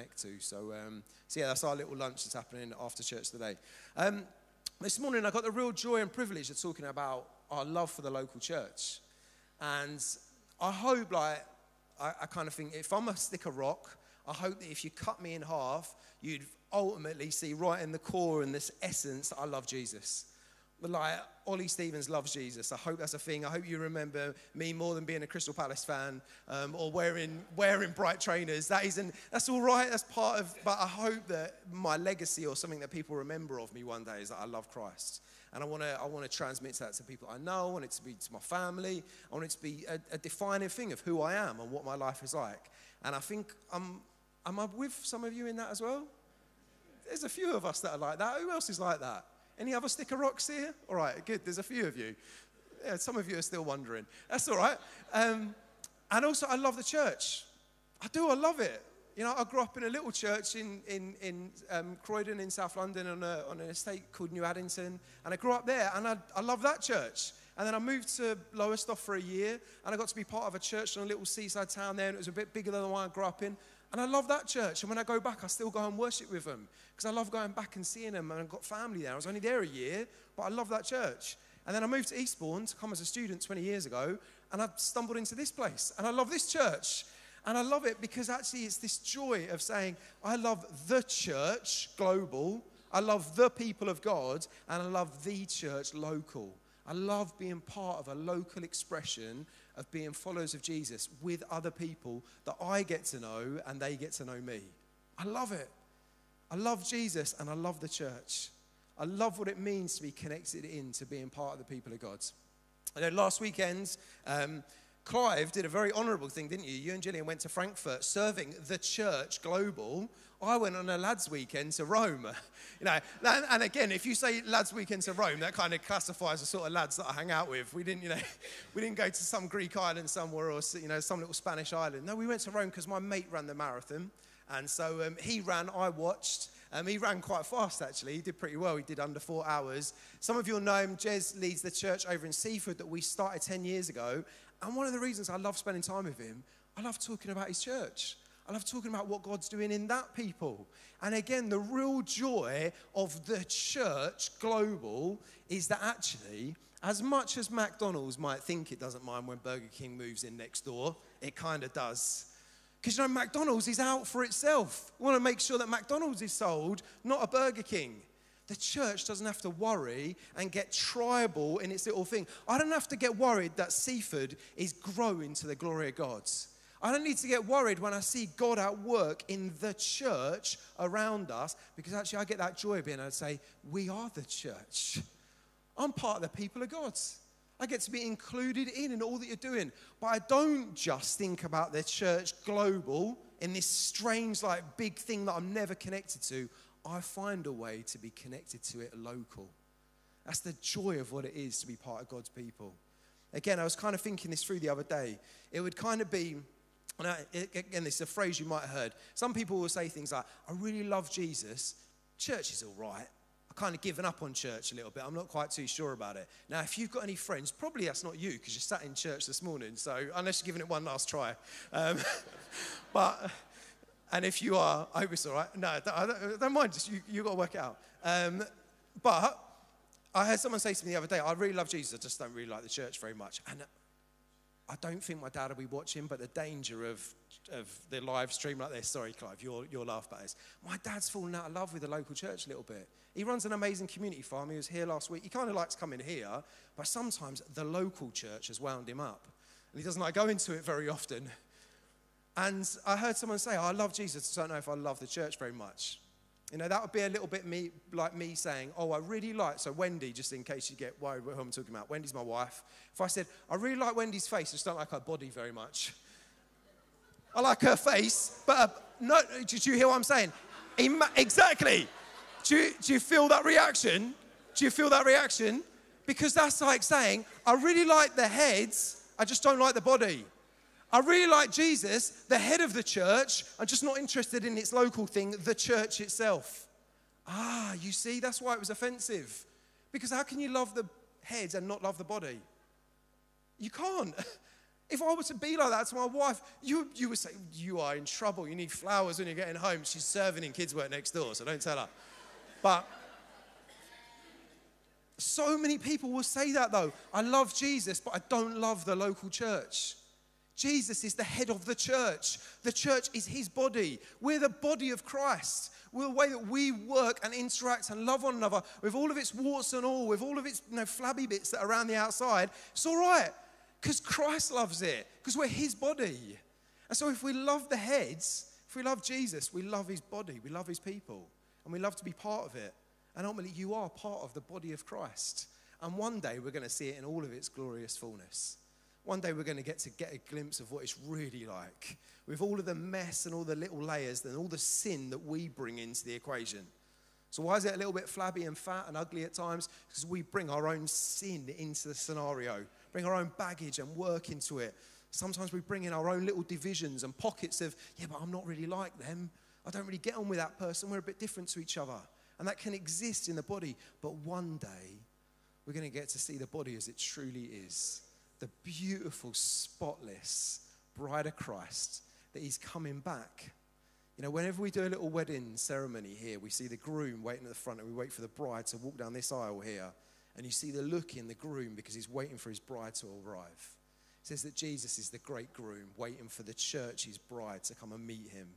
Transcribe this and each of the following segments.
connect to. So, um, so yeah, that's our little lunch that's happening after church today. Um, this morning, I got the real joy and privilege of talking about our love for the local church. And I hope, like, I, I kind of think if I'm a stick of rock, I hope that if you cut me in half, you'd ultimately see right in the core and this essence that I love Jesus. Like Oli Stevens loves Jesus. I hope that's a thing. I hope you remember me more than being a Crystal Palace fan um, or wearing wearing bright trainers. That isn't. That's all right. That's part of. But I hope that my legacy or something that people remember of me one day is that I love Christ. And I want to I want to transmit that to people I know. I want it to be to my family. I want it to be a, a defining thing of who I am and what my life is like. And I think I'm. Am I with some of you in that as well? There's a few of us that are like that. Who else is like that? Any other sticker rocks here? All right, good. There's a few of you. Yeah, some of you are still wondering. That's all right. Um, and also, I love the church. I do. I love it. You know, I grew up in a little church in, in, in um, Croydon in South London on, a, on an estate called New Addington. And I grew up there, and I, I love that church. And then I moved to Lowestoft for a year, and I got to be part of a church in a little seaside town there, and it was a bit bigger than the one I grew up in. And I love that church. And when I go back, I still go and worship with them because I love going back and seeing them. And I've got family there. I was only there a year, but I love that church. And then I moved to Eastbourne to come as a student 20 years ago. And I stumbled into this place. And I love this church. And I love it because actually it's this joy of saying, I love the church global. I love the people of God. And I love the church local. I love being part of a local expression of being followers of Jesus with other people that I get to know and they get to know me. I love it. I love Jesus and I love the church. I love what it means to be connected in to being part of the people of God. I know last weekend, um, Clive did a very honourable thing, didn't you? You and Gillian went to Frankfurt serving the church global. I went on a lads' weekend to Rome. You know, and again, if you say lads' weekend to Rome, that kind of classifies the sort of lads that I hang out with. We didn't, you know, we didn't go to some Greek island somewhere or you know some little Spanish island. No, we went to Rome because my mate ran the marathon, and so um, he ran. I watched. Um, he ran quite fast, actually. He did pretty well. He did under four hours. Some of you will know him. Jez leads the church over in Seaford that we started 10 years ago. And one of the reasons I love spending time with him, I love talking about his church. I love talking about what God's doing in that people. And again, the real joy of the church global is that actually, as much as McDonald's might think it doesn't mind when Burger King moves in next door, it kind of does. Because you know, McDonald's is out for itself. We want to make sure that McDonald's is sold, not a Burger King the church doesn't have to worry and get tribal in its little thing. I don't have to get worried that Seaford is growing to the glory of God. I don't need to get worried when I see God at work in the church around us because actually I get that joy of being able to say, We are the church. I'm part of the people of God. I get to be included in in all that you're doing. But I don't just think about the church global in this strange, like, big thing that I'm never connected to. I find a way to be connected to it local. That's the joy of what it is to be part of God's people. Again, I was kind of thinking this through the other day. It would kind of be, and I, again, this is a phrase you might have heard. Some people will say things like, I really love Jesus. Church is all right. I've kind of given up on church a little bit. I'm not quite too sure about it. Now, if you've got any friends, probably that's not you because you sat in church this morning. So, unless you're giving it one last try. Um, but and if you are, I hope it's all right. No, I don't, don't mind, just you, you've got to work it out. Um, but I heard someone say to me the other day, I really love Jesus, I just don't really like the church very much. And I don't think my dad will be watching, but the danger of, of the live stream like this, sorry, Clive, you'll, you'll laugh about this. My dad's fallen out of love with the local church a little bit. He runs an amazing community farm. He was here last week. He kind of likes coming here, but sometimes the local church has wound him up. And he doesn't like going to it very often. And I heard someone say, oh, I love Jesus, I don't know if I love the church very much. You know, that would be a little bit me, like me saying, Oh, I really like, so Wendy, just in case you get worried who I'm talking about, Wendy's my wife. If I said, I really like Wendy's face, I just don't like her body very much. I like her face, but uh, no, did you hear what I'm saying? exactly. Do you, do you feel that reaction? Do you feel that reaction? Because that's like saying, I really like the heads, I just don't like the body. I really like Jesus, the head of the church. I'm just not interested in its local thing, the church itself. Ah, you see, that's why it was offensive. Because how can you love the head and not love the body? You can't. If I were to be like that to my wife, you, you would say, You are in trouble. You need flowers when you're getting home. She's serving in kids' work next door, so don't tell her. But so many people will say that though. I love Jesus, but I don't love the local church. Jesus is the head of the church. The church is his body. We're the body of Christ. We're the way that we work and interact and love one another with all of its warts and all, with all of its you know, flabby bits that are around the outside. It's all right because Christ loves it, because we're his body. And so if we love the heads, if we love Jesus, we love his body, we love his people, and we love to be part of it. And ultimately, you are part of the body of Christ. And one day, we're going to see it in all of its glorious fullness. One day we're going to get to get a glimpse of what it's really like with all of the mess and all the little layers and all the sin that we bring into the equation. So, why is it a little bit flabby and fat and ugly at times? Because we bring our own sin into the scenario, bring our own baggage and work into it. Sometimes we bring in our own little divisions and pockets of, yeah, but I'm not really like them. I don't really get on with that person. We're a bit different to each other. And that can exist in the body. But one day, we're going to get to see the body as it truly is the beautiful, spotless bride of Christ, that he's coming back. You know, whenever we do a little wedding ceremony here, we see the groom waiting at the front and we wait for the bride to walk down this aisle here. And you see the look in the groom because he's waiting for his bride to arrive. It says that Jesus is the great groom waiting for the church, his bride, to come and meet him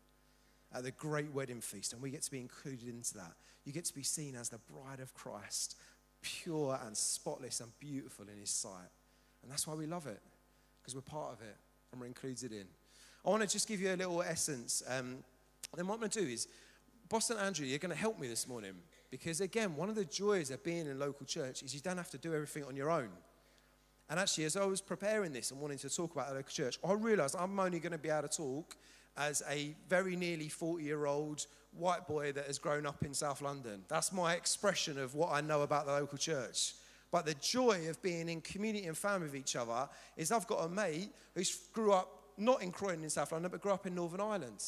at the great wedding feast. And we get to be included into that. You get to be seen as the bride of Christ, pure and spotless and beautiful in his sight. And that's why we love it, because we're part of it and we're included in. I want to just give you a little essence. Um, then what I'm going to do is, Bosun Andrew, you're going to help me this morning. Because again, one of the joys of being in local church is you don't have to do everything on your own. And actually, as I was preparing this and wanting to talk about a local church, I realized I'm only going to be able to talk as a very nearly 40 year old white boy that has grown up in South London. That's my expression of what I know about the local church. But the joy of being in community and family with each other is I've got a mate who grew up not in Croydon in South London, but grew up in Northern Ireland.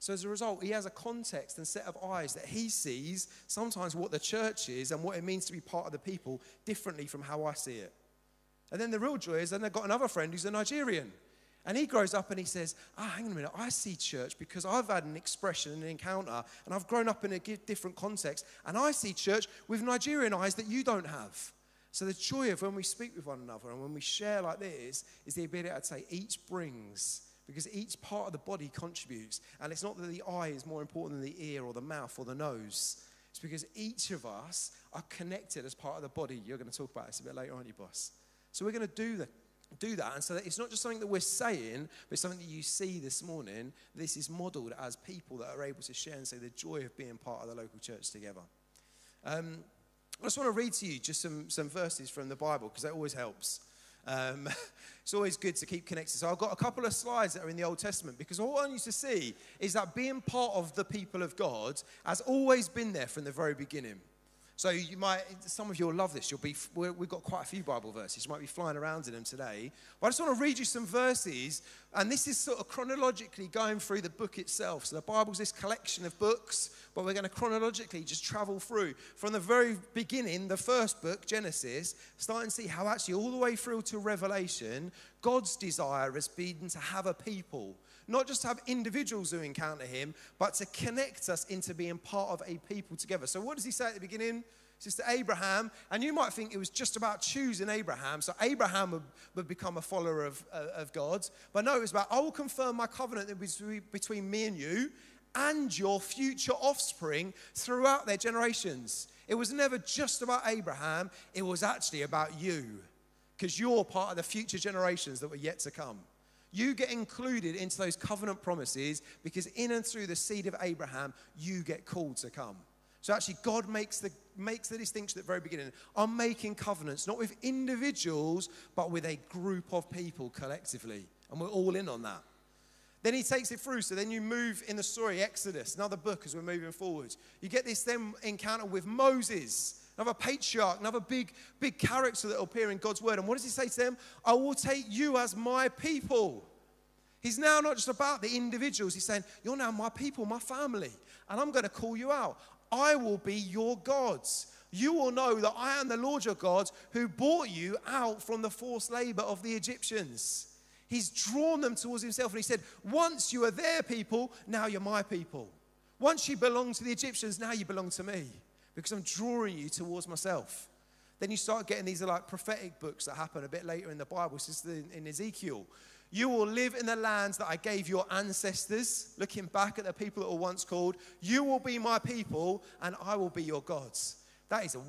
So as a result, he has a context and set of eyes that he sees sometimes what the church is and what it means to be part of the people differently from how I see it. And then the real joy is then they've got another friend who's a Nigerian. And he grows up and he says, Ah, oh, hang on a minute, I see church because I've had an expression, and an encounter, and I've grown up in a different context. And I see church with Nigerian eyes that you don't have. So, the joy of when we speak with one another and when we share like this is the ability to say each brings, because each part of the body contributes. And it's not that the eye is more important than the ear or the mouth or the nose. It's because each of us are connected as part of the body. You're going to talk about this a bit later, aren't you, boss? So, we're going to do that do that. And so that it's not just something that we're saying, but something that you see this morning. This is modeled as people that are able to share and say the joy of being part of the local church together. Um, I just want to read to you just some, some verses from the Bible because that always helps. Um, it's always good to keep connected. So I've got a couple of slides that are in the Old Testament because all I need to see is that being part of the people of God has always been there from the very beginning. So you might, some of you will love this. You'll be, we've got quite a few Bible verses. You might be flying around in them today. But I just want to read you some verses, and this is sort of chronologically going through the book itself. So the Bible's this collection of books, but we're going to chronologically just travel through from the very beginning, the first book, Genesis, starting to see how actually all the way through to Revelation, God's desire has been to have a people not just to have individuals who encounter him, but to connect us into being part of a people together. So, what does he say at the beginning? To Abraham, and you might think it was just about choosing Abraham. So Abraham would, would become a follower of, uh, of God. But no, it was about, I will confirm my covenant that was between me and you and your future offspring throughout their generations. It was never just about Abraham, it was actually about you, because you're part of the future generations that were yet to come. You get included into those covenant promises because in and through the seed of Abraham, you get called to come. So actually, God makes the, makes the distinction at the very beginning. I'm making covenants, not with individuals, but with a group of people collectively. And we're all in on that. Then he takes it through. So then you move in the story, Exodus, another book as we're moving forward. You get this then encounter with Moses another patriarch, another big, big character that will appear in God's word. And what does he say to them? I will take you as my people. He's now not just about the individuals. He's saying, You're now my people, my family, and I'm going to call you out. I will be your gods. You will know that I am the Lord your God who brought you out from the forced labor of the Egyptians. He's drawn them towards himself. And he said, Once you are their people, now you're my people. Once you belong to the Egyptians, now you belong to me because I'm drawing you towards myself. Then you start getting these like prophetic books that happen a bit later in the Bible. This is in Ezekiel. You will live in the lands that I gave your ancestors, looking back at the people that were once called. You will be my people, and I will be your gods. That is a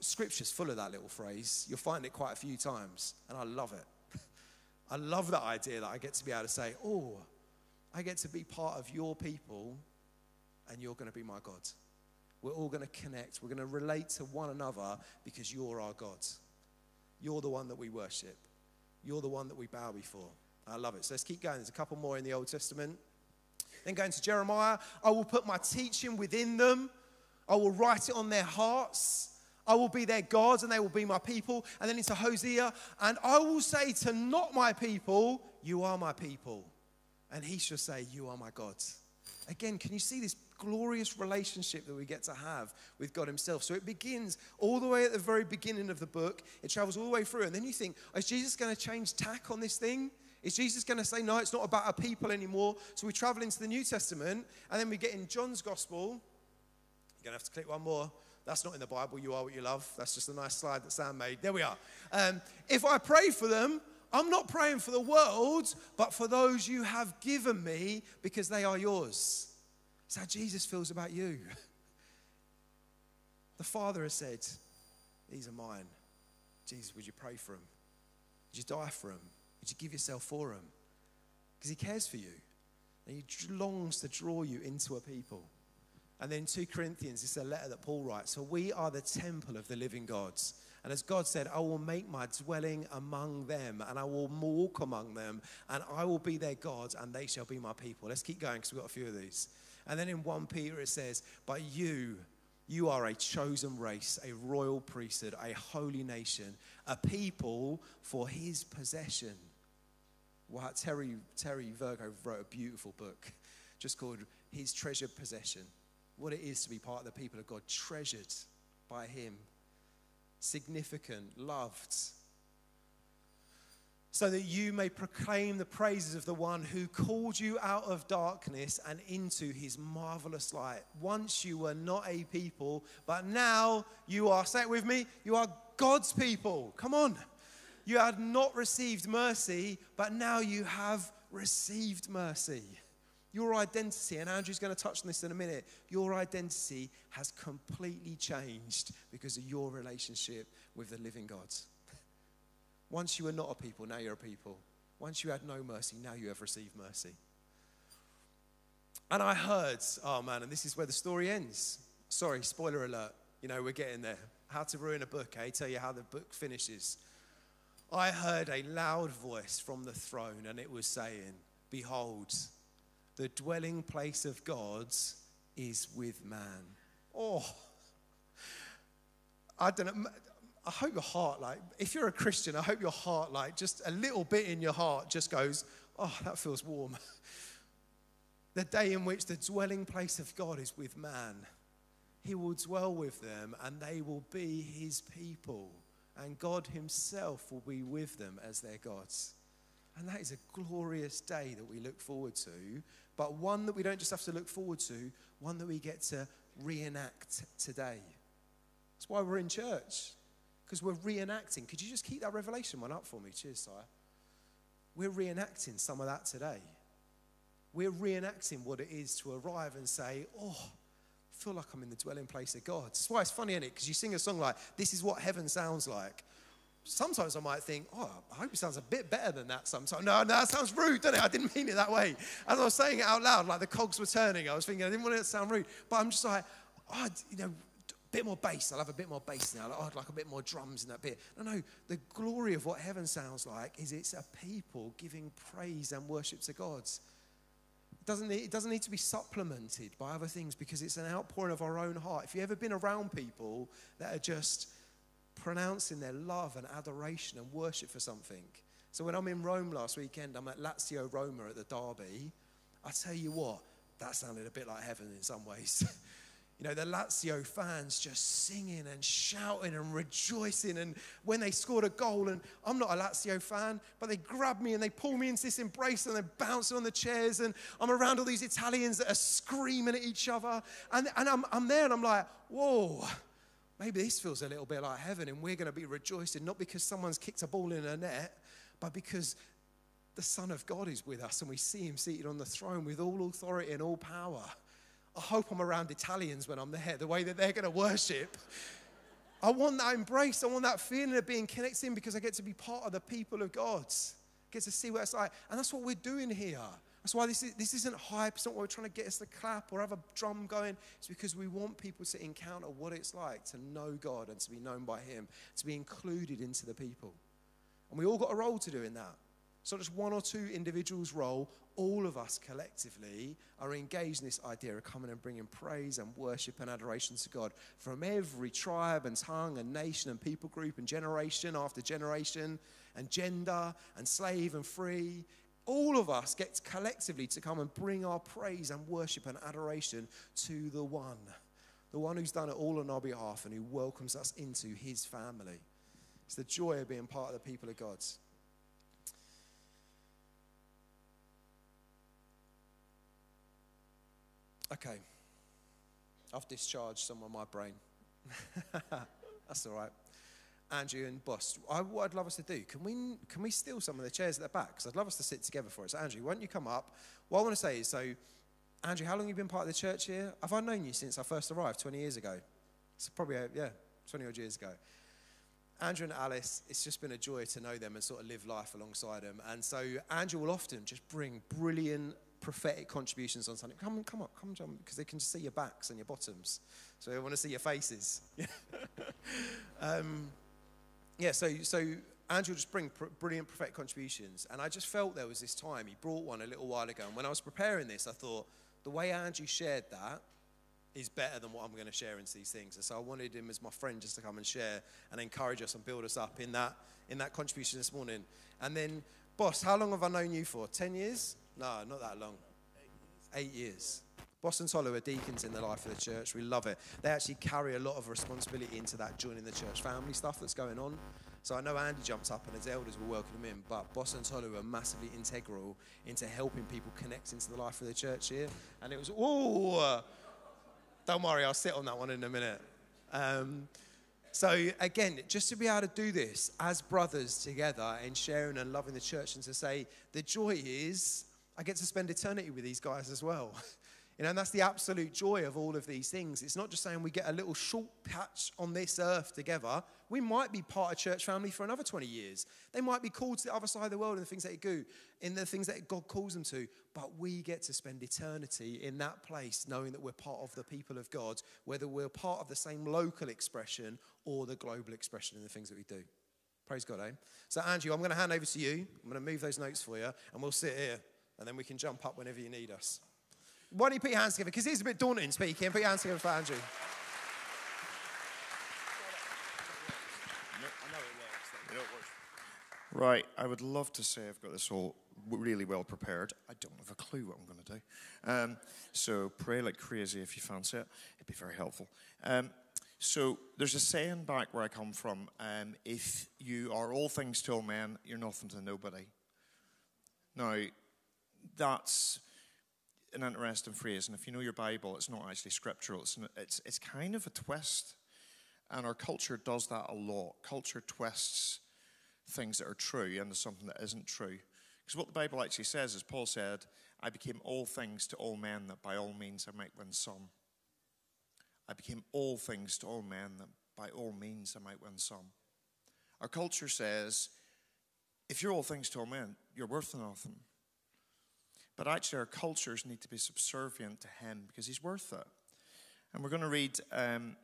scripture's full of that little phrase. You'll find it quite a few times, and I love it. I love that idea that I get to be able to say, Oh, I get to be part of your people, and you're going to be my God. We're all going to connect. We're going to relate to one another because you're our God. You're the one that we worship. You're the one that we bow before. I love it. So let's keep going. There's a couple more in the Old Testament. Then going to Jeremiah, I will put my teaching within them. I will write it on their hearts. I will be their God and they will be my people. And then into Hosea, and I will say to not my people, You are my people. And he shall say, You are my God. Again, can you see this glorious relationship that we get to have with God Himself? So it begins all the way at the very beginning of the book, it travels all the way through. And then you think, is Jesus going to change tack on this thing? Is Jesus going to say, no, it's not about our people anymore? So we travel into the New Testament, and then we get in John's Gospel. You're going to have to click one more. That's not in the Bible. You are what you love. That's just a nice slide that Sam made. There we are. Um, if I pray for them, I'm not praying for the world, but for those you have given me because they are yours. That's how Jesus feels about you. The Father has said, These are mine. Jesus, would you pray for them? Would you die for them? Would you give yourself for them? Because He cares for you. And He longs to draw you into a people. And then 2 Corinthians, it's a letter that Paul writes. So we are the temple of the living gods. And as God said, I will make my dwelling among them, and I will walk among them, and I will be their God, and they shall be my people. Let's keep going because we've got a few of these. And then in 1 Peter it says, But you, you are a chosen race, a royal priesthood, a holy nation, a people for his possession. Wow, Terry, Terry Virgo wrote a beautiful book just called His Treasured Possession. What it is to be part of the people of God, treasured by him significant, loved, so that you may proclaim the praises of the one who called you out of darkness and into his marvelous light. Once you were not a people, but now you are, say it with me, you are God's people. Come on. You had not received mercy, but now you have received mercy. Your identity, and Andrew's going to touch on this in a minute, your identity has completely changed because of your relationship with the living God. Once you were not a people, now you're a people. Once you had no mercy, now you have received mercy. And I heard, oh man, and this is where the story ends. Sorry, spoiler alert. You know, we're getting there. How to ruin a book, eh? Tell you how the book finishes. I heard a loud voice from the throne, and it was saying, Behold, the dwelling place of God's is with man. Oh, I don't know. I hope your heart, like, if you're a Christian, I hope your heart, like, just a little bit in your heart just goes, oh, that feels warm. the day in which the dwelling place of God is with man. He will dwell with them and they will be his people. And God himself will be with them as their gods. And that is a glorious day that we look forward to, but one that we don't just have to look forward to, one that we get to reenact today. That's why we're in church, because we're reenacting. Could you just keep that revelation one up for me? Cheers, sire. We're reenacting some of that today. We're reenacting what it is to arrive and say, Oh, I feel like I'm in the dwelling place of God. That's why it's funny, isn't it? Because you sing a song like, This is what heaven sounds like sometimes I might think, oh, I hope it sounds a bit better than that sometimes. No, no, that sounds rude, doesn't it? I didn't mean it that way. As I was saying it out loud, like the cogs were turning, I was thinking, I didn't want it to sound rude. But I'm just like, oh, you know, bit more bass. I'll have a bit more bass now. Oh, I'd like a bit more drums in that bit. No, no, the glory of what heaven sounds like is it's a people giving praise and worship to God. It doesn't, need, it doesn't need to be supplemented by other things because it's an outpouring of our own heart. If you've ever been around people that are just pronouncing their love and adoration and worship for something. So when I'm in Rome last weekend, I'm at Lazio Roma at the Derby. I tell you what, that sounded a bit like heaven in some ways. you know, the Lazio fans just singing and shouting and rejoicing. And when they scored a goal, and I'm not a Lazio fan, but they grab me and they pull me into this embrace and they're bouncing on the chairs. And I'm around all these Italians that are screaming at each other. And, and I'm, I'm there and I'm like, whoa, maybe this feels a little bit like heaven. And we're going to be rejoicing, not because someone's kicked a ball in a net, but because the Son of God is with us and we see him seated on the throne with all authority and all power. I hope I'm around Italians when I'm there, the way that they're going to worship. I want that embrace. I want that feeling of being connected because I get to be part of the people of God. Get to see what it's like. And that's what we're doing here. That's why this, is, this isn't hype. It's not what we're trying to get us to clap or have a drum going. It's because we want people to encounter what it's like to know God and to be known by Him, to be included into the people. And we all got a role to do in that. It's not just one or two individuals' role. All of us collectively are engaged in this idea of coming and bringing praise and worship and adoration to God from every tribe and tongue and nation and people group and generation after generation and gender and slave and free. All of us get collectively to come and bring our praise and worship and adoration to the one, the one who's done it all on our behalf and who welcomes us into his family. It's the joy of being part of the people of God's. Okay. I've discharged some of my brain. That's all right. Andrew and Boss, I, what I'd love us to do, can we, can we steal some of the chairs at the back? Because I'd love us to sit together for it. So, Andrew, why don't you come up? What I want to say is, so, Andrew, how long have you been part of the church here? Have I known you since I first arrived 20 years ago? It's probably, uh, yeah, 20 odd years ago. Andrew and Alice, it's just been a joy to know them and sort of live life alongside them. And so Andrew will often just bring brilliant prophetic contributions on Sunday. Come on, come on, come on, because they can just see your backs and your bottoms. So they want to see your faces. um, yeah, so, so Andrew just bring pr- brilliant prophetic contributions. And I just felt there was this time, he brought one a little while ago. And when I was preparing this, I thought, the way Andrew shared that is better than what I'm going to share into these things. And so I wanted him as my friend just to come and share and encourage us and build us up in that, in that contribution this morning. And then, boss, how long have I known you for? 10 years? No, not that long. Eight years. Bosun Solo are deacons in the life of the church. We love it. They actually carry a lot of responsibility into that joining the church family stuff that's going on. So I know Andy jumps up and his elders will welcome him in, but Bosun Solo are massively integral into helping people connect into the life of the church here. And it was, oh, don't worry, I'll sit on that one in a minute. Um, so, again, just to be able to do this as brothers together and sharing and loving the church and to say, the joy is I get to spend eternity with these guys as well. You know, and that's the absolute joy of all of these things. It's not just saying we get a little short patch on this earth together. We might be part of church family for another 20 years. They might be called to the other side of the world in the things that they do, in the things that God calls them to. But we get to spend eternity in that place, knowing that we're part of the people of God, whether we're part of the same local expression or the global expression in the things that we do. Praise God, eh? So, Andrew, I'm going to hand over to you. I'm going to move those notes for you, and we'll sit here and then we can jump up whenever you need us. Why don't you put your hands together? Because it's a bit daunting speaking. Put your hands together for Andrew. Right, I would love to say I've got this all really well prepared. I don't have a clue what I'm going to do. Um, so pray like crazy if you fancy it. It'd be very helpful. Um, so there's a saying back where I come from um, if you are all things to all men, you're nothing to nobody. Now, that's an interesting phrase. And if you know your Bible, it's not actually scriptural, it's, it's, it's kind of a twist. And our culture does that a lot. Culture twists things that are true into something that isn't true. Because what the Bible actually says is Paul said, I became all things to all men that by all means I might win some. I became all things to all men that by all means I might win some. Our culture says, if you're all things to all men, you're worth nothing. But actually, our cultures need to be subservient to Him because He's worth it. And we're going to read um,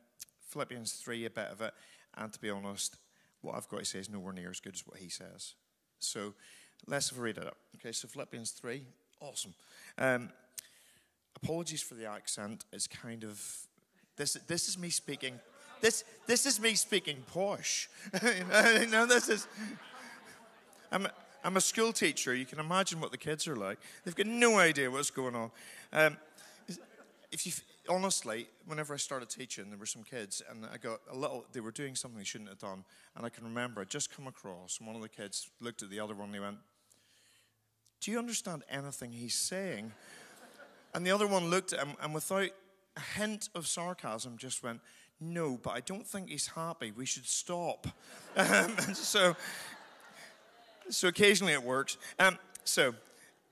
Philippians 3, a bit of it. And to be honest, what I've got to say is nowhere near as good as what He says. So let's read it up. Okay, so Philippians 3, awesome. Um, apologies for the accent. It's kind of, this, this is me speaking. This, this is me speaking posh. no, this is. I'm, I'm a school teacher. You can imagine what the kids are like. They've got no idea what's going on. Um, if you, honestly, whenever I started teaching, there were some kids, and I got a little. They were doing something they shouldn't have done, and I can remember I just come across, and one of the kids looked at the other one, and he went, "Do you understand anything he's saying?" and the other one looked at him, and without a hint of sarcasm, just went, "No, but I don't think he's happy. We should stop." um, so, so occasionally it works. Um, so,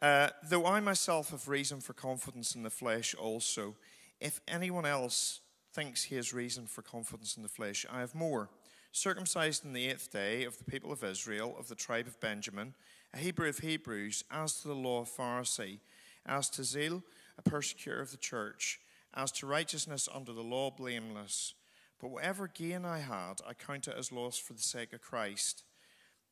uh, though I myself have reason for confidence in the flesh also, if anyone else thinks he has reason for confidence in the flesh, I have more. Circumcised in the eighth day of the people of Israel, of the tribe of Benjamin, a Hebrew of Hebrews, as to the law of Pharisee, as to zeal, a persecutor of the church, as to righteousness under the law, blameless. But whatever gain I had, I count it as loss for the sake of Christ.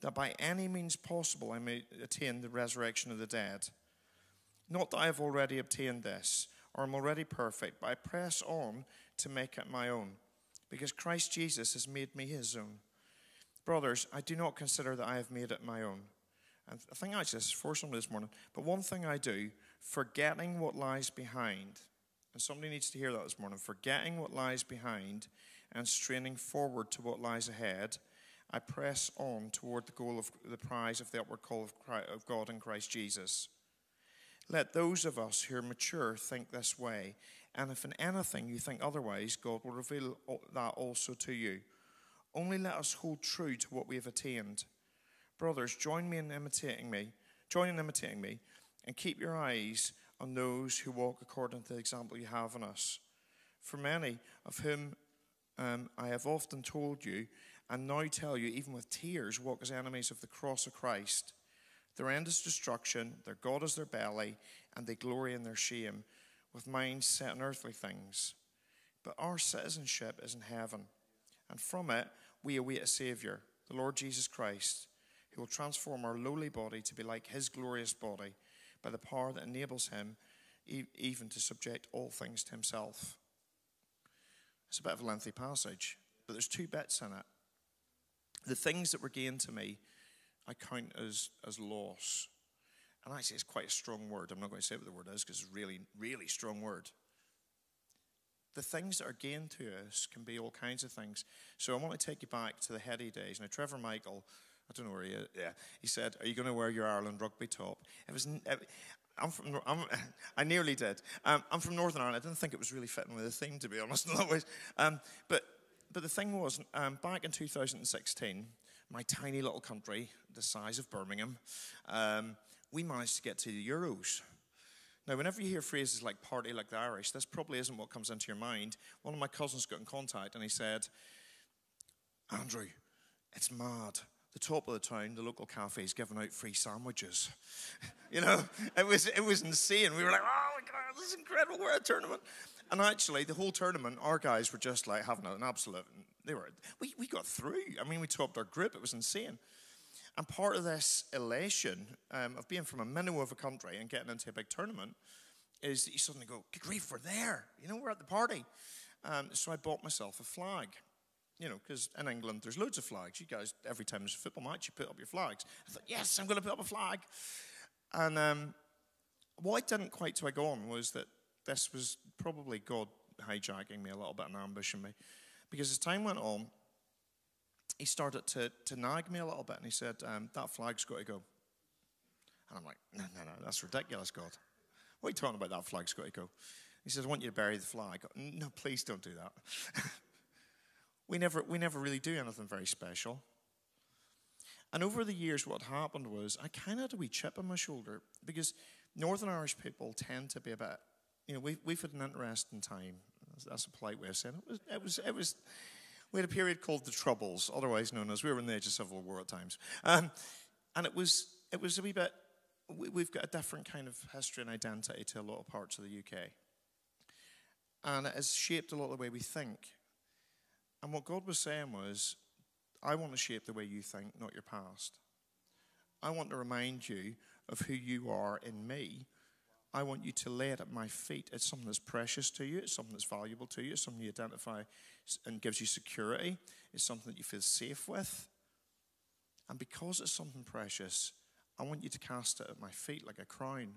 that by any means possible I may attain the resurrection of the dead. Not that I have already obtained this, or am already perfect, but I press on to make it my own, because Christ Jesus has made me his own. Brothers, I do not consider that I have made it my own. And I think actually this is for somebody this morning. But one thing I do, forgetting what lies behind, and somebody needs to hear that this morning, forgetting what lies behind and straining forward to what lies ahead I press on toward the goal of the prize of the upward call of, Christ, of God in Christ Jesus. Let those of us who are mature think this way, and if in anything you think otherwise, God will reveal that also to you. Only let us hold true to what we have attained. Brothers, join me in imitating me, join in imitating me, and keep your eyes on those who walk according to the example you have in us. For many of whom um, I have often told you, and now tell you, even with tears, walk as enemies of the cross of Christ. Their end is destruction, their God is their belly, and they glory in their shame, with minds set on earthly things. But our citizenship is in heaven, and from it we await a Savior, the Lord Jesus Christ, who will transform our lowly body to be like his glorious body by the power that enables him even to subject all things to himself. It's a bit of a lengthy passage, but there's two bits in it the things that were gained to me, I count as, as loss. And actually, it's quite a strong word. I'm not going to say what the word is because it's a really, really strong word. The things that are gained to us can be all kinds of things. So I want to take you back to the heady days. Now, Trevor Michael, I don't know where he is. Yeah, he said, "Are you going to wear your Ireland rugby top?" It was. I'm from. I'm, i nearly did. Um, I'm from Northern Ireland. I didn't think it was really fitting with the theme, to be honest. In that ways, um, but but the thing was, um, back in 2016, my tiny little country, the size of Birmingham, um, we managed to get to the Euros. Now, whenever you hear phrases like party like the Irish, this probably isn't what comes into your mind. One of my cousins got in contact and he said, Andrew, it's mad. The top of the town, the local cafe is giving out free sandwiches. you know, it was, it was insane. We were like, oh my God, this is incredible. We're a tournament. And actually, the whole tournament, our guys were just like having an absolute. They were. We, we got through. I mean, we topped our group. It was insane. And part of this elation um, of being from a minnow of a country and getting into a big tournament is that you suddenly go, "Good grief, we're there!" You know, we're at the party. Um, so I bought myself a flag. You know, because in England there's loads of flags. You guys, every time there's a football match, you put up your flags. I thought, yes, I'm going to put up a flag. And um, what I didn't quite twig on was that this was probably God hijacking me a little bit and ambushing me. Because as time went on, he started to, to nag me a little bit and he said, um, That flag's got to go. And I'm like, No, no, no, that's ridiculous, God. What are you talking about? That flag's got to go. He says, I want you to bury the flag. No, please don't do that. we, never, we never really do anything very special. And over the years, what happened was I kind of had a wee chip on my shoulder because Northern Irish people tend to be a bit you know, we, we've had an interesting time. That's a polite way of saying it. It was, it was, it was, we had a period called the Troubles, otherwise known as we were in the age of civil war at times. Um, and it was, it was a wee bit, we, we've got a different kind of history and identity to a lot of parts of the UK. And it has shaped a lot of the way we think. And what God was saying was, I want to shape the way you think, not your past. I want to remind you of who you are in me. I want you to lay it at my feet. It's something that's precious to you. It's something that's valuable to you. It's something you identify and gives you security. It's something that you feel safe with. And because it's something precious, I want you to cast it at my feet like a crown.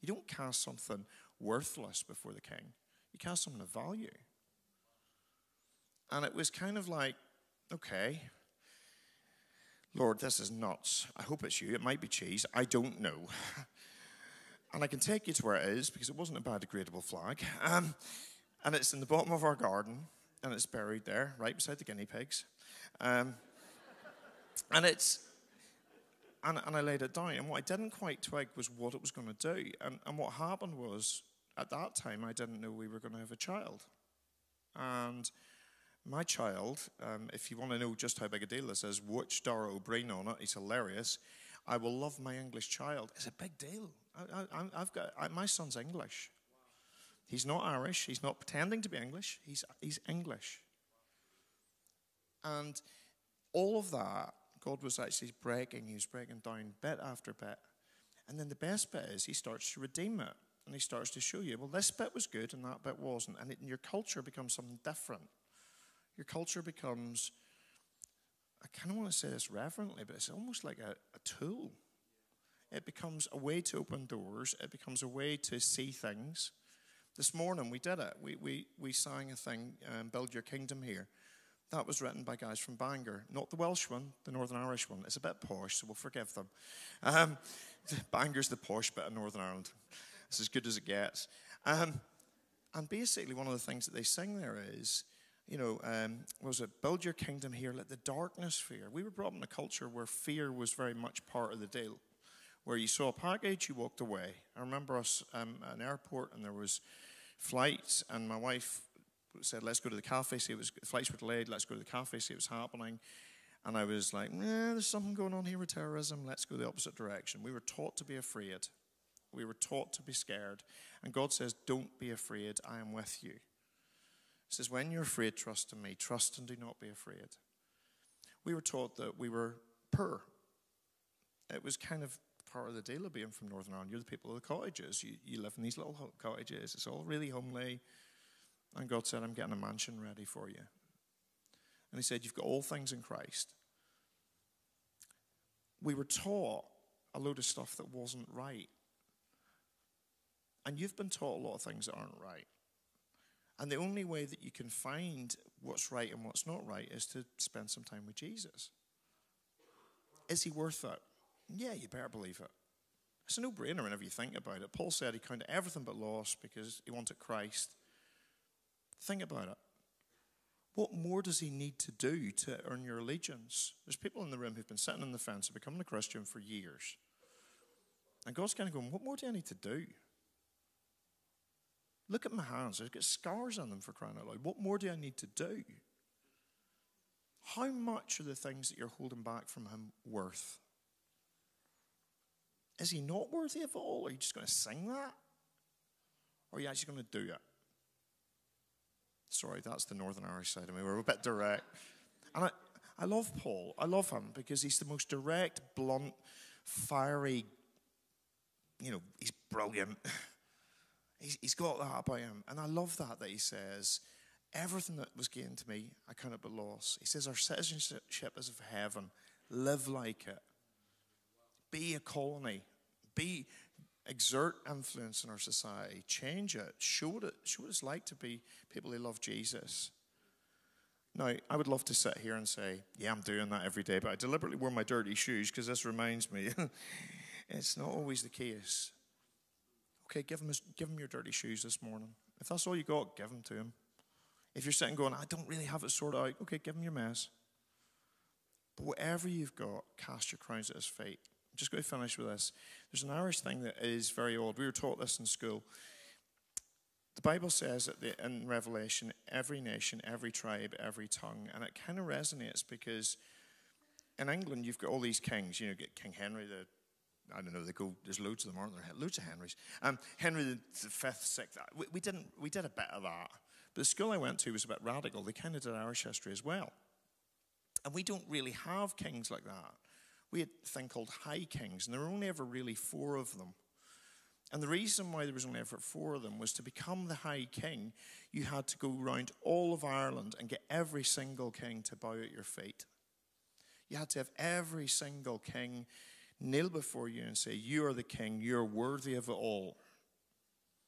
You don't cast something worthless before the king, you cast something of value. And it was kind of like, okay, Lord, this is nuts. I hope it's you. It might be cheese. I don't know. and I can take you to where it is because it wasn't a biodegradable flag. Um, and it's in the bottom of our garden and it's buried there, right beside the guinea pigs. Um, and it's and, and I laid it down. And what I didn't quite twig was what it was going to do. And, and what happened was, at that time, I didn't know we were going to have a child. And my child, um, if you want to know just how big a deal this is, watch Dara Ó Briain on it. He's hilarious. I will love my English child. It's a big deal. I, have got I, my son's English. He's not Irish. He's not pretending to be English. He's he's English. And all of that God was actually breaking, he was breaking down bit after bit. And then the best bit is he starts to redeem it. And he starts to show you, well, this bit was good and that bit wasn't. And, it, and your culture becomes something different. Your culture becomes, I kind of want to say this reverently, but it's almost like a, a tool. It becomes a way to open doors, it becomes a way to see things. This morning we did it. We, we, we sang a thing, um, Build Your Kingdom here. That was written by guys from Bangor, not the Welsh one, the Northern Irish one. It's a bit posh, so we'll forgive them. Um, Bangor's the posh bit of Northern Ireland. It's as good as it gets. Um, and basically, one of the things that they sing there is, you know, um, was it build your kingdom here, let the darkness fear. We were brought up in a culture where fear was very much part of the deal. Where you saw a package, you walked away. I remember us um, at an airport, and there was flights, and my wife said, let's go to the cafe, see it was, flights were delayed, let's go to the cafe, see what's happening. And I was like, there's something going on here with terrorism, let's go the opposite direction. We were taught to be afraid. We were taught to be scared. And God says, don't be afraid, I am with you. He says, when you're afraid, trust in me. Trust and do not be afraid. We were taught that we were poor. It was kind of part of the deal of being from Northern Ireland. You're the people of the cottages. You, you live in these little cottages. It's all really homely. And God said, I'm getting a mansion ready for you. And He said, You've got all things in Christ. We were taught a load of stuff that wasn't right. And you've been taught a lot of things that aren't right. And the only way that you can find what's right and what's not right is to spend some time with Jesus. Is he worth it? Yeah, you better believe it. It's a no brainer whenever you think about it. Paul said he counted everything but loss because he wanted Christ Think about it. What more does he need to do to earn your allegiance? There's people in the room who've been sitting on the fence and becoming a Christian for years. And God's kind of going, What more do I need to do? Look at my hands. I've got scars on them for crying out loud. What more do I need to do? How much are the things that you're holding back from Him worth? Is He not worthy of all? Are you just going to sing that? Or are you actually going to do it? Sorry, that's the Northern Irish side of me. We're a bit direct. And I, I love Paul. I love him because he's the most direct, blunt, fiery, you know, he's brilliant. He's, he's got that about him. And I love that, that he says, everything that was gained to me, I count it but loss. He says, our citizenship is of heaven. Live like it. Be a colony. Be, exert influence in our society, change it, show it, show what it's like to be people who love Jesus. Now, I would love to sit here and say, yeah, I'm doing that every day, but I deliberately wear my dirty shoes because this reminds me. it's not always the case. Okay, give him, give him your dirty shoes this morning. If that's all you got, give them to him. If you're sitting going, I don't really have it sorted out, okay, give him your mess. But whatever you've got, cast your crowns at his feet just going to finish with this. There's an Irish thing that is very old. We were taught this in school. The Bible says that the, in Revelation, every nation, every tribe, every tongue, and it kind of resonates because in England you've got all these kings. You know, get King Henry the I don't know. They go. There's loads of them, aren't there? Loads of Henrys. Um, Henry the fifth, sixth. We, we didn't. We did a bit of that. But the school I went to was a bit radical. They kind of did Irish history as well. And we don't really have kings like that. We had a thing called high kings, and there were only ever really four of them. And the reason why there was only ever four of them was to become the high king, you had to go around all of Ireland and get every single king to bow at your feet. You had to have every single king kneel before you and say, You are the king, you're worthy of it all.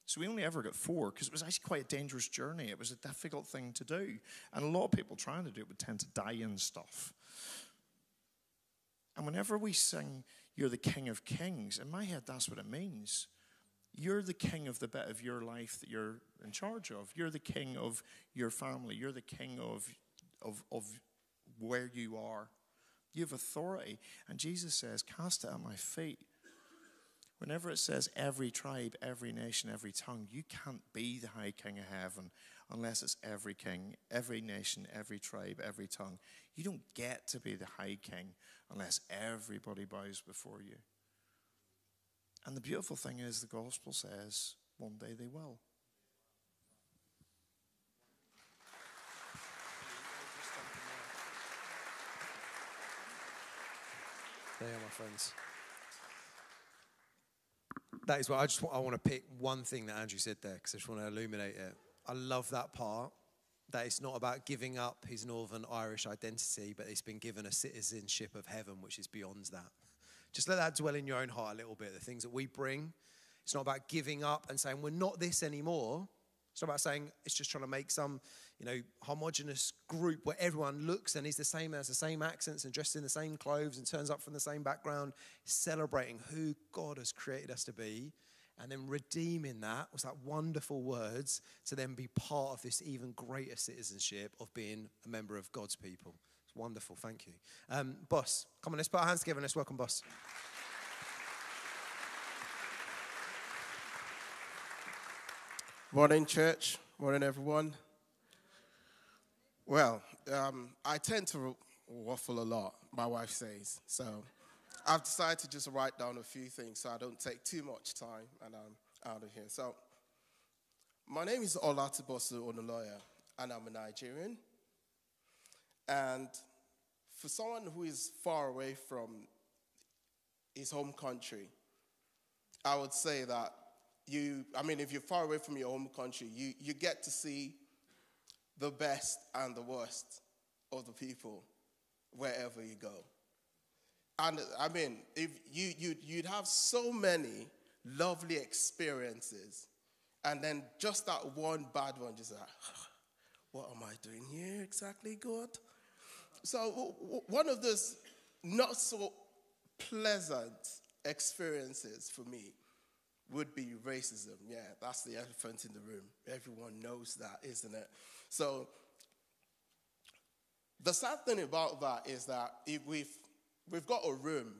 So we only ever got four because it was actually quite a dangerous journey. It was a difficult thing to do. And a lot of people trying to do it would tend to die in stuff. And whenever we sing, You're the King of Kings, in my head, that's what it means. You're the king of the bit of your life that you're in charge of. You're the king of your family. You're the king of, of, of where you are. You have authority. And Jesus says, Cast it at my feet. Whenever it says every tribe, every nation, every tongue, you can't be the high king of heaven unless it's every king, every nation, every tribe, every tongue. You don't get to be the high king unless everybody bows before you. And the beautiful thing is, the gospel says one day they will. There you are, my friends. That is what I just want, I want to pick one thing that Andrew said there because I just want to illuminate it. I love that part that it's not about giving up his Northern Irish identity, but he's been given a citizenship of heaven, which is beyond that. Just let that dwell in your own heart a little bit. The things that we bring, it's not about giving up and saying we're not this anymore. It's not about saying it's just trying to make some, you know, homogenous group where everyone looks and is the same, has the same accents and dressed in the same clothes and turns up from the same background, celebrating who God has created us to be, and then redeeming that was that wonderful words to then be part of this even greater citizenship of being a member of God's people. It's wonderful. Thank you, um, boss. Come on, let's put our hands together and let's welcome boss. Morning, church. Morning, everyone. Well, um, I tend to waffle a lot, my wife says. So I've decided to just write down a few things so I don't take too much time and I'm out of here. So, my name is Olatibosu Olunloyo, and I'm a Nigerian. And for someone who is far away from his home country, I would say that you, I mean, if you're far away from your home country, you, you get to see the best and the worst of the people wherever you go. And I mean, if you, you, you'd have so many lovely experiences, and then just that one bad one, just like, what am I doing here exactly, God? So, one of those not so pleasant experiences for me would be racism. Yeah, that's the elephant in the room. Everyone knows that, isn't it? So, the sad thing about that is that if we've, we've got a room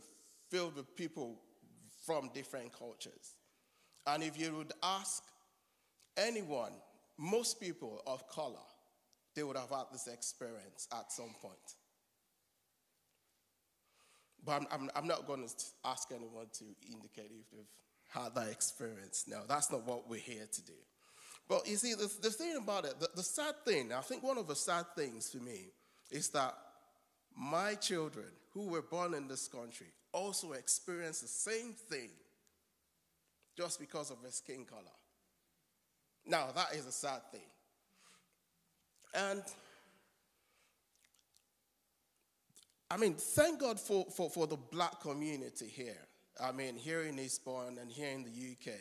filled with people from different cultures, and if you would ask anyone, most people of color, they would have had this experience at some point. But I'm, I'm, I'm not going to ask anyone to indicate if they've had that experience. No, that's not what we're here to do. But you see, the, the thing about it, the, the sad thing, I think one of the sad things for me is that my children who were born in this country also experience the same thing just because of their skin color. Now, that is a sad thing. And I mean, thank God for, for, for the black community here. I mean, here in Eastbourne and here in the UK.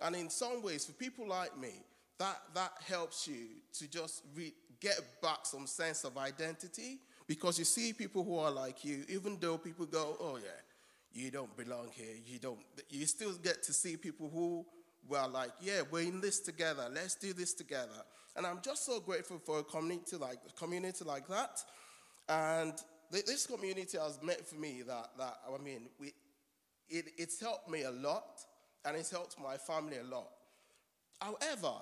And in some ways, for people like me, that, that helps you to just re- get back some sense of identity because you see people who are like you, even though people go, oh, yeah, you don't belong here, you don't, you still get to see people who were like, yeah, we're in this together, let's do this together. And I'm just so grateful for a community like, a community like that. And this community has meant for me that, that I mean, we, it, it's helped me a lot and it's helped my family a lot. However,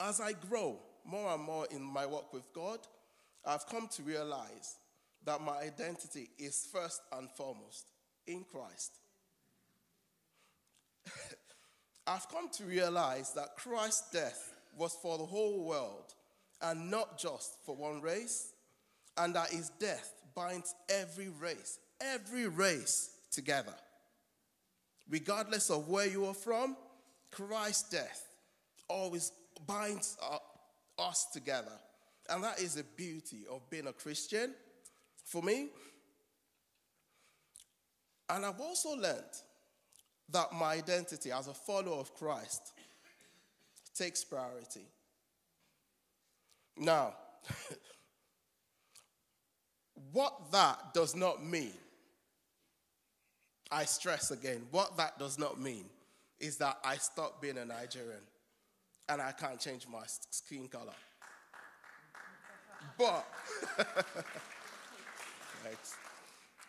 as I grow more and more in my work with God, I've come to realize that my identity is first and foremost in Christ. I've come to realize that Christ's death was for the whole world and not just for one race, and that his death binds every race, every race together. Regardless of where you are from, Christ's death always binds uh, us together. And that is the beauty of being a Christian for me. And I've also learned that my identity as a follower of Christ takes priority. Now, what that does not mean, I stress again, what that does not mean is that I stop being a Nigerian and I can't change my skin color. But,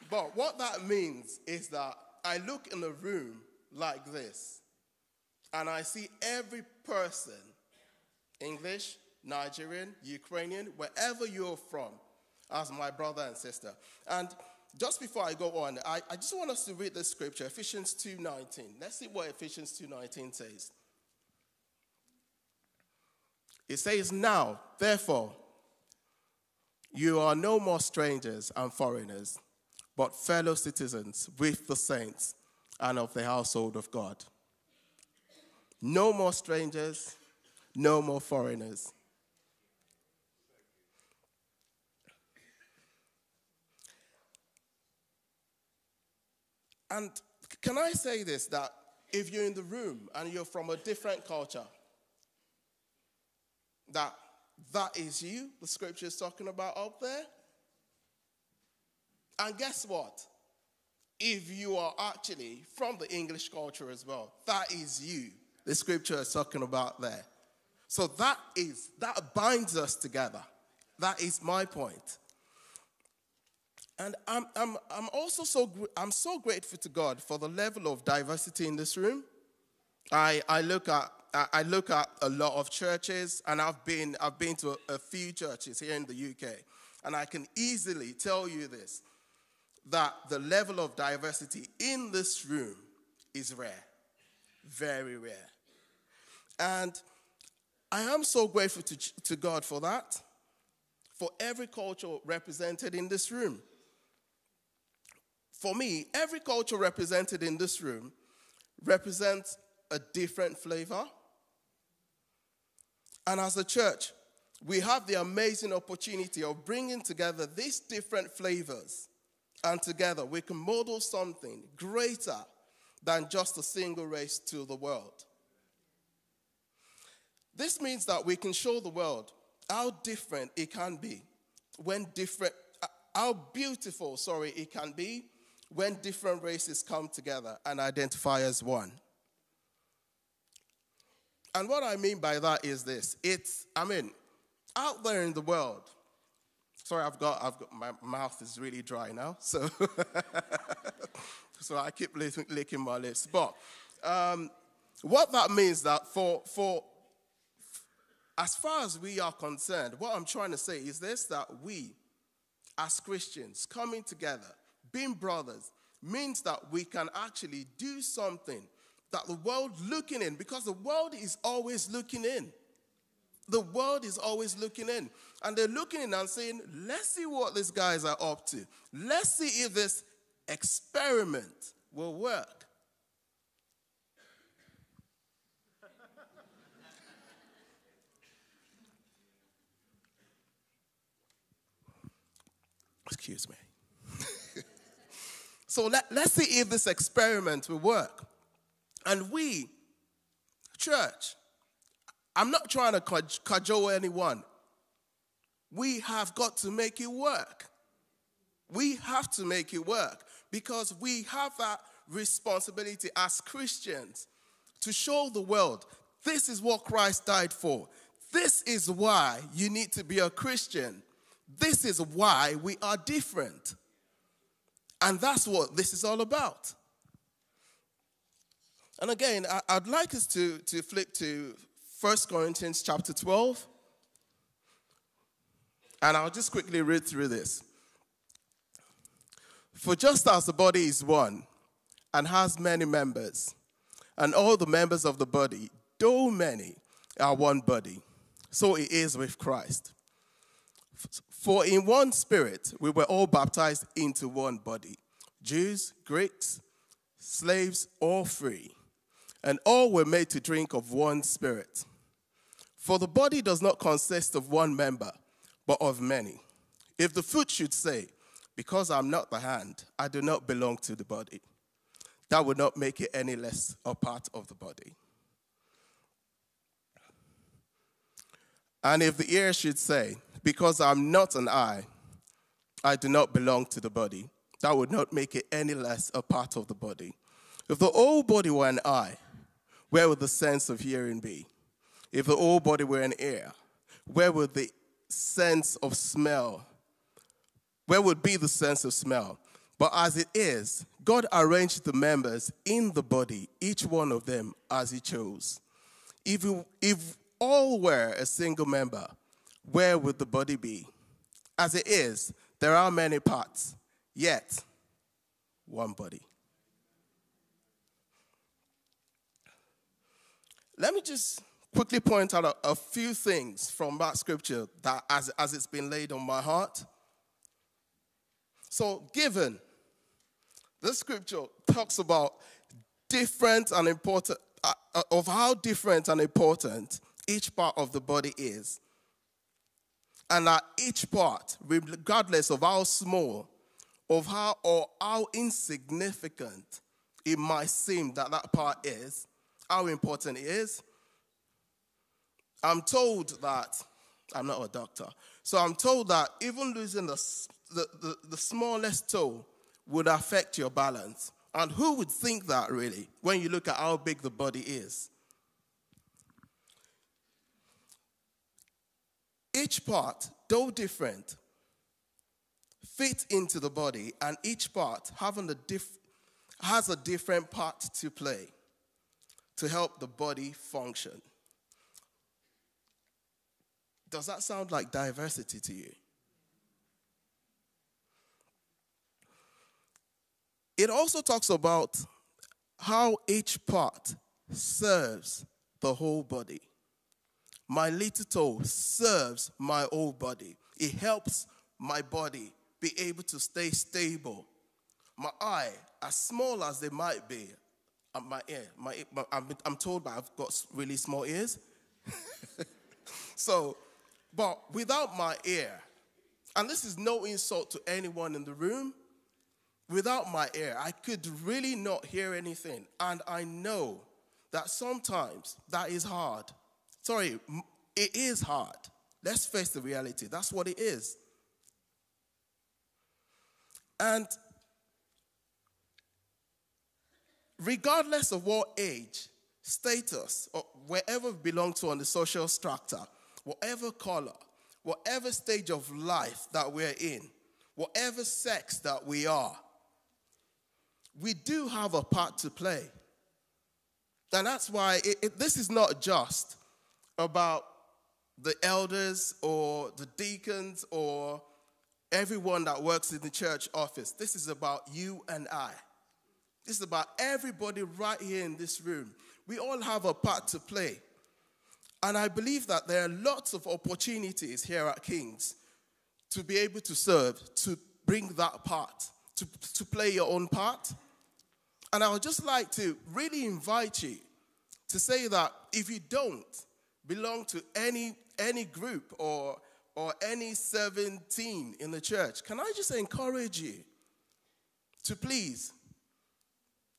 but what that means is that I look in a room like this and I see every person, English, Nigerian, Ukrainian, wherever you're from, as my brother and sister. And just before I go on, I, I just want us to read this scripture, Ephesians 2.19. Let's see what Ephesians 2.19 says. It says, Now, therefore, you are no more strangers and foreigners, but fellow citizens with the saints and of the household of God. No more strangers, no more foreigners. And can I say this that if you're in the room and you're from a different culture, that that is you, the scripture is talking about up there. And guess what? If you are actually from the English culture as well, that is you, the scripture is talking about there. So that is, that binds us together. That is my point. And I'm, I'm, I'm also so, I'm so grateful to God for the level of diversity in this room. I, I look at I look at a lot of churches, and I've been, I've been to a, a few churches here in the UK, and I can easily tell you this that the level of diversity in this room is rare, very rare. And I am so grateful to, to God for that, for every culture represented in this room. For me, every culture represented in this room represents a different flavor, and as a church, we have the amazing opportunity of bringing together these different flavors. And together we can model something greater than just a single race to the world. This means that we can show the world how different it can be when different, how beautiful, sorry, it can be when different races come together and identify as one. And what I mean by that is this it's, I mean, out there in the world, sorry, I've got, I've got, my mouth is really dry now, so, so I keep licking my lips. But um, what that means that for, for, as far as we are concerned, what I'm trying to say is this that we, as Christians, coming together, being brothers, means that we can actually do something that the world looking in, because the world is always looking in. The world is always looking in. And they're looking in and saying, let's see what these guys are up to. Let's see if this experiment will work. Excuse me. so let, let's see if this experiment will work. And we, church, I'm not trying to cajole anyone. We have got to make it work. We have to make it work because we have that responsibility as Christians to show the world this is what Christ died for. This is why you need to be a Christian. This is why we are different. And that's what this is all about. And again, I, would like us to, to flip to 1 Corinthians chapter 12. And I'll just quickly read through this. For just as the body is one and has many members, and all the members of the body, though many, are one body. So it is with Christ. For in one spirit we were all baptized into one body Jews, Greeks, slaves, all free, and all were made to drink of one spirit. For the body does not consist of one member, but of many. If the foot should say, Because I'm not the hand, I do not belong to the body, that would not make it any less a part of the body. And if the ear should say, Because I'm not an eye, I do not belong to the body, that would not make it any less a part of the body. If the whole body were an eye, where would the sense of hearing be? If the whole body were an ear, where would the sense of smell? Where would be the sense of smell? But as it is, God arranged the members in the body, each one of them as He chose. If, if all were a single member, where would the body be? As it is, there are many parts, yet one body. Let me just quickly point out a, a, few things from that scripture that as, as it's been laid on my heart. So, given this scripture talks about different and important, uh, uh, of how different and important each part of the body is. And that each part, regardless of how small, of how or how insignificant it might seem that that part is, how important it is. I'm told that, I'm not a doctor, so I'm told that even losing the, the, the, the smallest toe would affect your balance. And who would think that really when you look at how big the body is? Each part, though different, fit into the body, and each part having a diff- has a different part to play to help the body function. Does that sound like diversity to you? It also talks about how each part serves the whole body. My little toe serves my whole body. It helps my body be able to stay stable. My eye, as small as they might be, my ear, my, my I'm, told I've got really small ears. so, but without my ear, and this is no insult to anyone in the room, without my ear, I could really not hear anything. And I know that sometimes that is hard. Sorry, it is hard. Let's face the reality. That's what it is. And regardless of what age, status, or wherever we belong to on the social structure, whatever color, whatever stage of life that we're in, whatever sex that we are, we do have a part to play. And that's why it, it, this is not just about the elders or the deacons or everyone that works in the church office. This is about you and I. This is about everybody right here in this room. We all have a part to play. And I believe that there are lots of opportunities here at King's to be able to serve, to bring that part, to, to play your own part. And I would just like to really invite you to say that if you don't belong to any, any group or, or any serving team in the church, can I just encourage you to please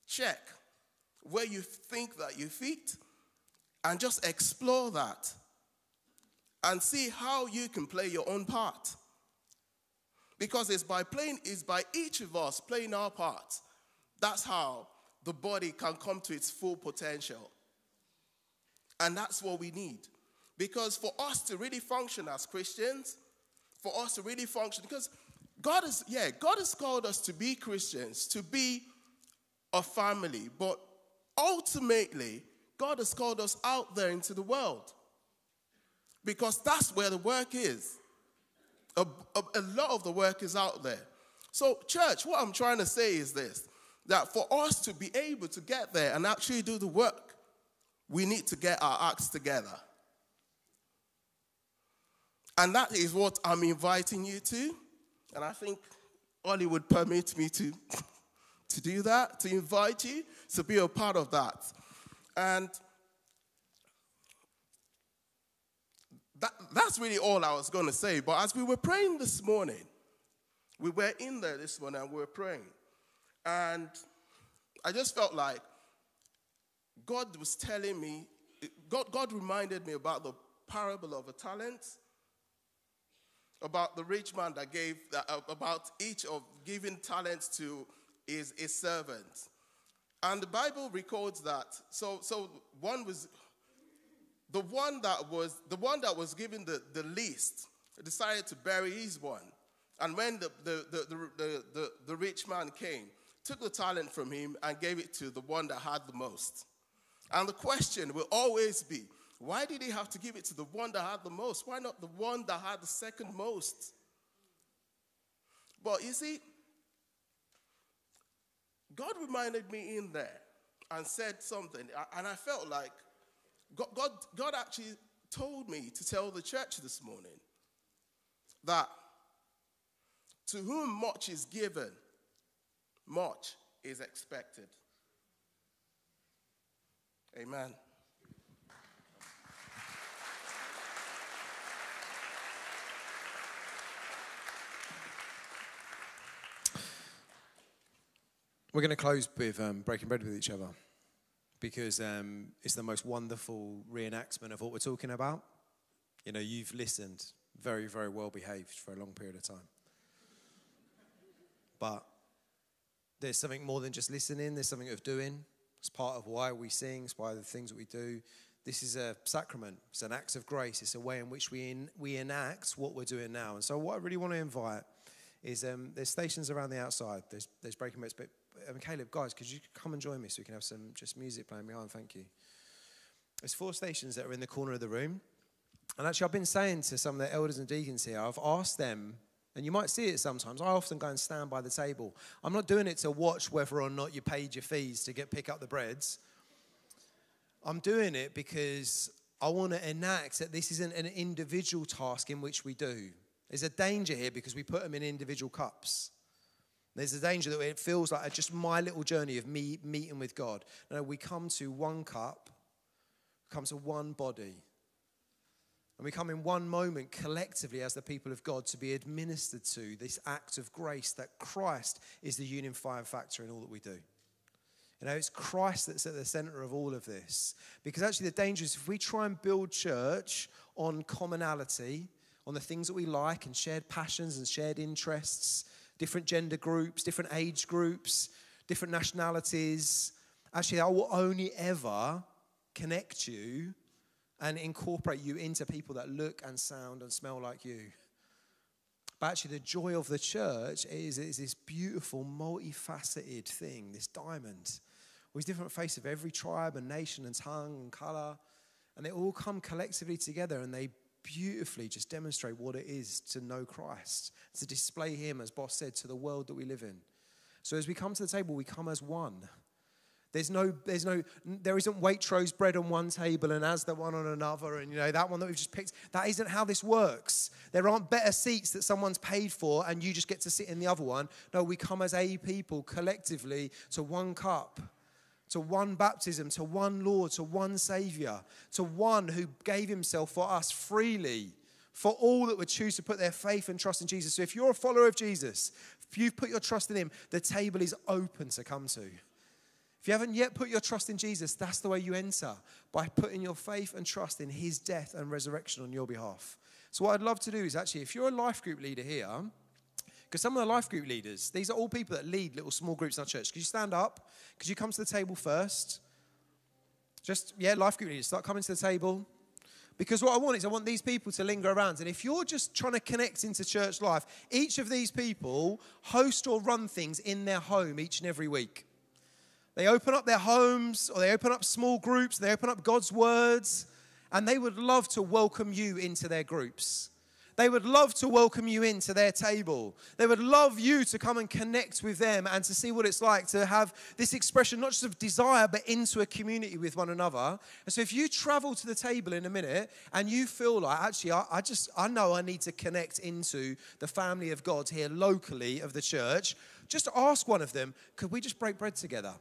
check where you think that you fit and just explore that and see how you can play your own part. Because it's by playing, it's by each of us playing our part. That's how the body can come to its full potential. And that's what we need. Because for us to really function as Christians, for us to really function, because God is, yeah, God has called us to be Christians, to be a family, but ultimately, God has called us out there into the world because that's where the work is. A, a, a, lot of the work is out there. So, church, what I'm trying to say is this that for us to be able to get there and actually do the work, we need to get our acts together. And that is what I'm inviting you to. And I think Oli would permit me to, to do that, to invite you to be a part of that. And that, that's really all I was going to say. But as we were praying this morning, we were in there this morning and we were praying. And I just felt like God was telling me, God, God reminded me about the parable of the talents, about the rich man that gave, about each of giving talents to his, a servant. And the Bible records that. So, so one was the one that was the one that was given the, the least decided to bury his one. And when the, the, the, the, the, the rich man came, took the talent from him and gave it to the one that had the most. And the question will always be why did he have to give it to the one that had the most? Why not the one that had the second most? But you see, God reminded me in there and said something, and I felt like God, God, God actually told me to tell the church this morning that to whom much is given, much is expected. Amen. We're going to close with um, breaking bread with each other because um, it's the most wonderful reenactment of what we're talking about. You know, you've listened very, very well behaved for a long period of time. But there's something more than just listening, there's something of doing. It's part of why we sing, it's why the things that we do. This is a sacrament, it's an act of grace, it's a way in which we, we enact what we're doing now. And so, what I really want to invite is um, there's stations around the outside, there's, there's breaking but um, Caleb, guys, could you come and join me so we can have some just music playing behind? Thank you. There's four stations that are in the corner of the room. And actually, I've been saying to some of the elders and deacons here, I've asked them, and you might see it sometimes. I often go and stand by the table. I'm not doing it to watch whether or not you paid your fees to get pick up the breads. I'm doing it because I want to enact that this isn't an individual task in which we do. There's a danger here because we put them in individual cups. There's a danger that it feels like just my little journey of me meeting with God. No, we come to one cup, come to one body. And we come in one moment collectively as the people of God to be administered to this act of grace that Christ is the unifying factor in all that we do. You know, it's Christ that's at the center of all of this. Because actually, the danger is if we try and build church on commonality, on the things that we like and shared passions and shared interests, different gender groups, different age groups, different nationalities. Actually, I will only ever connect you and incorporate you into people that look and sound and smell like you. But actually, the joy of the church is, is this beautiful, multifaceted thing, this diamond, with different faces of every tribe and nation and tongue and color. And they all come collectively together and they beautifully just demonstrate what it is to know Christ, to display Him, as Boss said, to the world that we live in. So as we come to the table, we come as one. There's no, there's no, there isn't Waitrose bread on one table and Asda one on another, and you know that one that we've just picked. That isn't how this works. There aren't better seats that someone's paid for and you just get to sit in the other one. No, we come as a people collectively to one cup to one baptism, to one Lord, to one Savior, to one who gave himself for us freely, for all that would choose to put their faith and trust in Jesus. So if you're a follower of Jesus, if you've put your trust in him, the table is open to come to. If you haven't yet put your trust in Jesus, that's the way you enter by putting your faith and trust in his death and resurrection on your behalf. So, what I'd love to do is actually, if you're a life group leader here, because some of the life group leaders, these are all people that lead little small groups in our church. Could you stand up? Could you come to the table first? Just, yeah, life group leaders, start coming to the table. Because what I want is I want these people to linger around. And if you're just trying to connect into church life, each of these people host or run things in their home each and every week. They open up their homes or they open up small groups, they open up God's words, and they would love to welcome you into their groups. They would love to welcome you into their table. They would love you to come and connect with them and to see what it's like to have this expression, not just of desire, but into a community with one another. And so if you travel to the table in a minute and you feel like, actually, I, I just, I know I need to connect into the family of God here locally of the church, just ask one of them, could we just break bread together?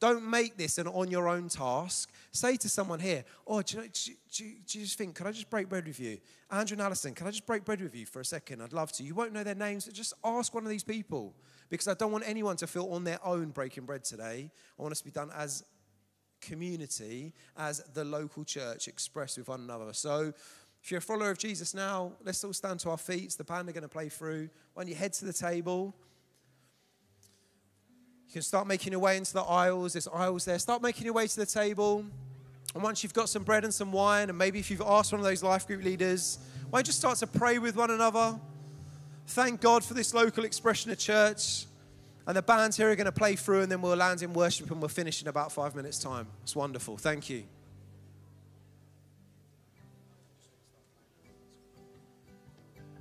Don't make this an on your own task. Say to someone here, Oh, do you, know, do, do, do you just think, could I just break bread with you? Andrew and Alison, can I just break bread with you for a second? I'd love to. You won't know their names, but just ask one of these people because I don't want anyone to feel on their own breaking bread today. I want us to be done as community, as the local church expressed with one another. So, if you're a follower of Jesus now, let's all stand to our feet. The band are going to play through. When you head to the table, you can start making your way into the aisles. There's aisles there. Start making your way to the table. And once you've got some bread and some wine, and maybe if you've asked one of those life group leaders, why don't you start to pray with one another? Thank God for this local expression of church. And the bands here are going to play through, and then we'll land in worship and we'll finish in about five minutes' time. It's wonderful. Thank you.